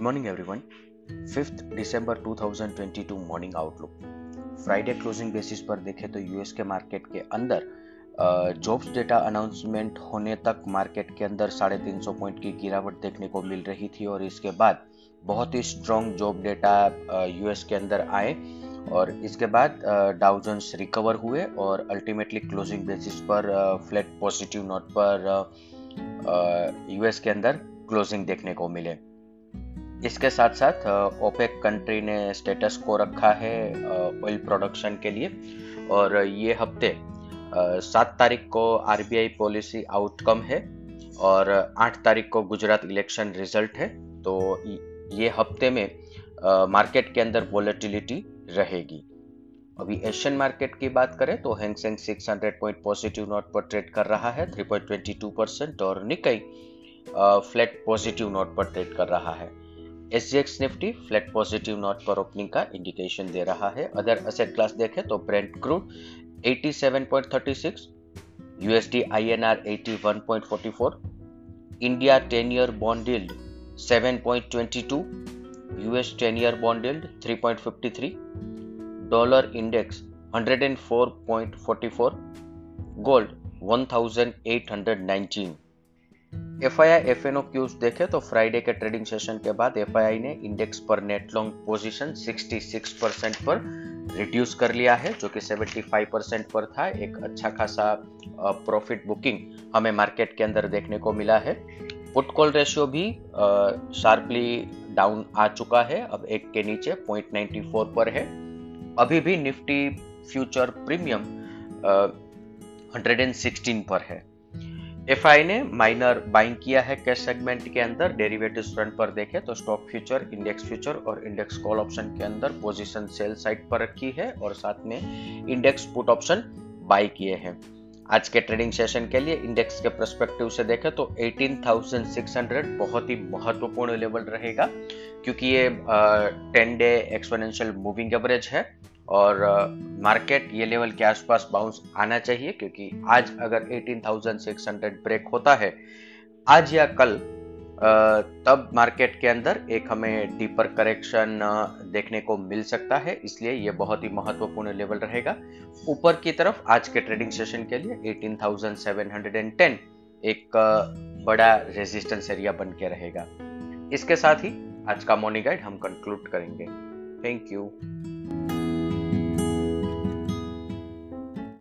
morning, everyone. 5th December 2022 morning outlook Friday closing basis पर देखें तो यूएस के मार्केट के अंदर जॉब्स डेटा अनाउंसमेंट होने तक मार्केट के अंदर साढ़े तीन सौ पॉइंट की गिरावट देखने को मिल रही थी और इसके बाद बहुत ही स्ट्रॉन्ग जॉब डेटा यूएस के अंदर आए और इसके बाद डाउजन्स रिकवर हुए और अल्टीमेटली क्लोजिंग बेसिस पर फ्लैट पॉजिटिव नोट पर यूएस के अंदर क्लोजिंग देखने को मिले इसके साथ साथ ओपेक कंट्री ने स्टेटस को रखा है ऑयल प्रोडक्शन के लिए। और ये हफ़्ते सात तारीख को आरबीआई पॉलिसी आउटकम है और आठ तारीख को गुजरात इलेक्शन रिज़ल्ट है। तो ये हफ़्ते में मार्केट के अंदर वॉलेटिलिटी रहेगी। अभी एशियन मार्केट की बात करें तो Hang Seng 600 point positive note पर ट्रेड कर रहा है 3.22 परसेंट और निकई फ्लैट पॉजिटिव नोट पर ट्रेड कर रहा है। S Nifty flat positive note पर ओपनिंग का इंडिकेशन दे रहा है। अदर असेट क्लास देखें तो Brent crude 87.36 USD INR 81.44 India 10 year bond yield 7.22 US 10 year bond yield 3.53 dollar index 104.44 gold 1819 F I I F n O cues देखे तो Friday के ट्रेडिंग सेशन के बाद एफ़ आई आई ने इंडेक्स पर net long position 66 percent पर reduce कर लिया है, जो कि 75 परसेंट पर था। एक अच्छा खासा प्रॉफिट बुकिंग हमें मार्केट के अंदर देखने को मिला है। पुट कॉल रेशियो भी शार्पली डाउन आ चुका है, अब एक के नीचे 0.94 पर है। अभी भी निफ्टी फ्यूचर प्रीमियम 116 पर है। एफआई ने माइनर बाइंग किया है कैश सेगमेंट के अंदर डेरिवेटिव फ्रंट पर देखें तो स्टॉक फ्यूचर इंडेक्स फ्यूचर और इंडेक्स कॉल ऑप्शन के अंदर पोजीशन सेल साइड पर रखी है और साथ में इंडेक्स पुट ऑप्शन बाई किए हैं। आज के ट्रेडिंग सेशन के लिए इंडेक्स के प्रस्पेक्टिव से देखें तो 18,600 बहुत ही महत्वपूर्ण लेवल रहेगा। क्योंकि ये ten day exponential moving average है और मार्केट ये लेवल के आसपास बाउंस आना चाहिए क्योंकि आज अगर 18,600 ब्रेक होता है आज या कल तब मार्केट के अंदर एक हमें डीपर करेक्शन देखने को मिल सकता है। इसलिए ये बहुत ही महत्वपूर्ण लेवल रहेगा। ऊपर की तरफ़ आज के ट्रेडिंग सेशन के लिए 18,710 एक बड़ा रेजिस्टेंस एरिया बन के रहेगा। इसके साथ ही आज का मॉर्निंग गाइड हम कंक्लूड करेंगे. Thank you